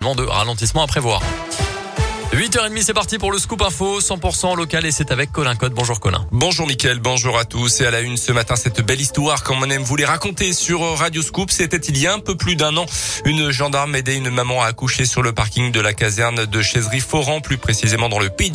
de ralentissement à prévoir. 8h30, c'est parti pour le scoop info, 100% local et c'est avec Colin Code. Bonjour Colin. Bonjour Mickaël, bonjour à tous. Et à la une ce matin, cette belle histoire qu'on aime vous les raconter sur Radio Scoop. C'était il y a un peu plus d'un an. Une gendarme aidait une maman à accoucher sur le parking de la caserne de chaiserie Foran, plus précisément dans le Pays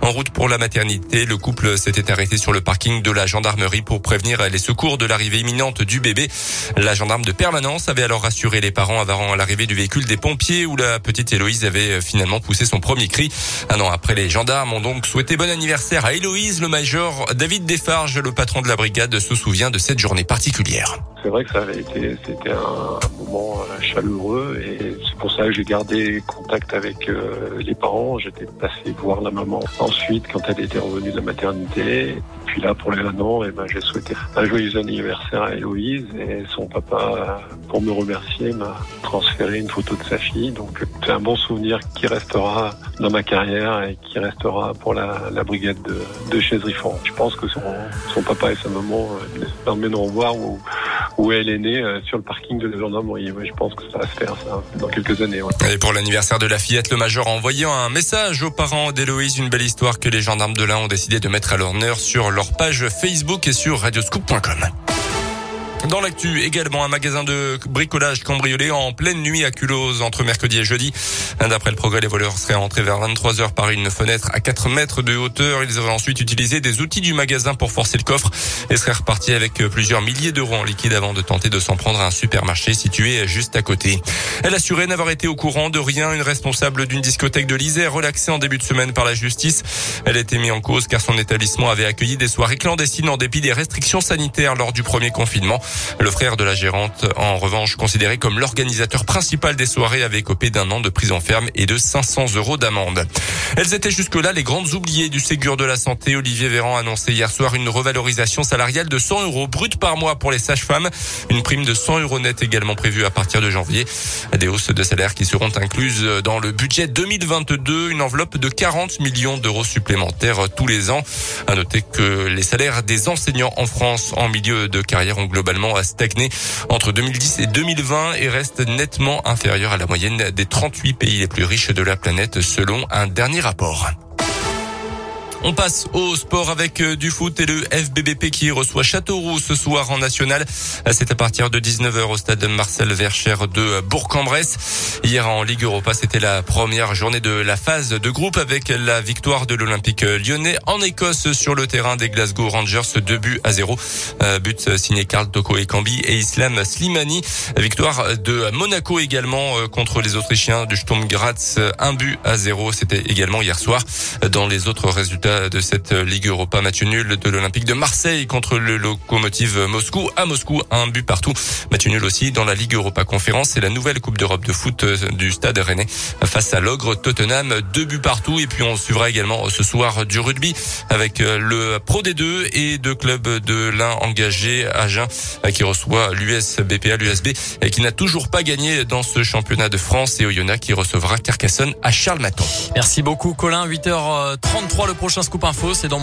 En route pour la maternité, le couple s'était arrêté sur le parking de la gendarmerie pour prévenir les secours de l'arrivée imminente du bébé. La gendarme de permanence avait alors rassuré les parents avant l'arrivée du véhicule des pompiers où la petite Héloïse avait finalement poussé son premier cri. Un an après, les gendarmes ont donc souhaité bon anniversaire à Héloïse. Le major David Desfarges, le patron de la brigade, se souvient de cette journée particulière. C'est vrai que ça avait été, c'était un, moment euh, chaleureux et c'est pour ça que j'ai gardé contact avec euh, les parents. J'étais passé voir la maman ensuite quand elle était revenue de la maternité. Puis là, pour les un eh ben, j'ai souhaité un joyeux anniversaire à Héloïse et son papa, pour me remercier, m'a transféré une photo de sa fille. Donc c'est un bon souvenir qui restera dans ma carrière et qui restera pour la, la brigade de, de Chaiserie-Fort. Je pense que son, son, papa et sa maman euh, l'emmèneront voir où, où elle est née euh, sur le parking de la gendarmerie. Je pense que ça va se faire ça dans quelques années. Ouais. Et pour l'anniversaire de la fillette, le major a envoyé un message aux parents d'Héloïse, une belle histoire que les gendarmes de l'Ain ont décidé de mettre à l'honneur sur leur page Facebook et sur radioscoop.com. Dans l'actu, également un magasin de bricolage cambriolé en pleine nuit à Culose entre mercredi et jeudi. D'après le progrès, les voleurs seraient entrés vers 23 heures par une fenêtre à 4 mètres de hauteur. Ils auraient ensuite utilisé des outils du magasin pour forcer le coffre et seraient repartis avec plusieurs milliers d'euros en liquide avant de tenter de s'en prendre à un supermarché situé juste à côté. Elle assurait n'avoir été au courant de rien. Une responsable d'une discothèque de l'Isère relaxée en début de semaine par la justice. Elle été mise en cause car son établissement avait accueilli des soirées clandestines en dépit des restrictions sanitaires lors du premier confinement. Le frère de la gérante, en revanche, considéré comme l'organisateur principal des soirées, avait copé d'un an de prison ferme et de 500 euros d'amende. Elles étaient jusque-là les grandes oubliées du Ségur de la Santé. Olivier Véran a annoncé hier soir une revalorisation salariale de 100 euros brut par mois pour les sages-femmes. Une prime de 100 euros net également prévue à partir de janvier. Des hausses de salaire qui seront incluses dans le budget 2022. Une enveloppe de 40 millions d'euros supplémentaires tous les ans. À noter que les salaires des enseignants en France en milieu de carrière ont globalement stagné entre 2010 et 2020 et reste nettement inférieur à la moyenne des 38 pays les plus riches de la planète selon un dernier rapport. On passe au sport avec euh, du foot et le FBBP qui reçoit Châteauroux ce soir en national. C'est à partir de 19h au stade Marcel Vercher de Bourg-en-Bresse. Hier en Ligue Europa, c'était la première journée de la phase de groupe avec la victoire de l'Olympique lyonnais en Écosse sur le terrain des Glasgow Rangers, 2 buts à 0. Euh, but signé Karl Toko et Cambi et Islam Slimani. Victoire de Monaco également euh, contre les Autrichiens du Sturm Graz, 1 but à 0. C'était également hier soir. Dans les autres résultats de cette Ligue Europa. Match nul de l'Olympique de Marseille contre le Locomotive Moscou. À Moscou, un but partout. Match nul aussi dans la Ligue Europa Conférence. C'est la nouvelle Coupe d'Europe de foot euh, du Stade Rennais face à l'Ogre Tottenham. Deux buts partout. Et puis on suivra également ce soir du rugby avec euh, le Pro D2 et deux clubs de l'un engagé Agen euh, qui reçoit l'US BPA, l'USB et qui n'a toujours pas gagné dans ce championnat de France et Oyonnax qui recevra Carcassonne à Charles Maton. Merci beaucoup Colin. 8h33 le prochain Scoop Info, c'est dans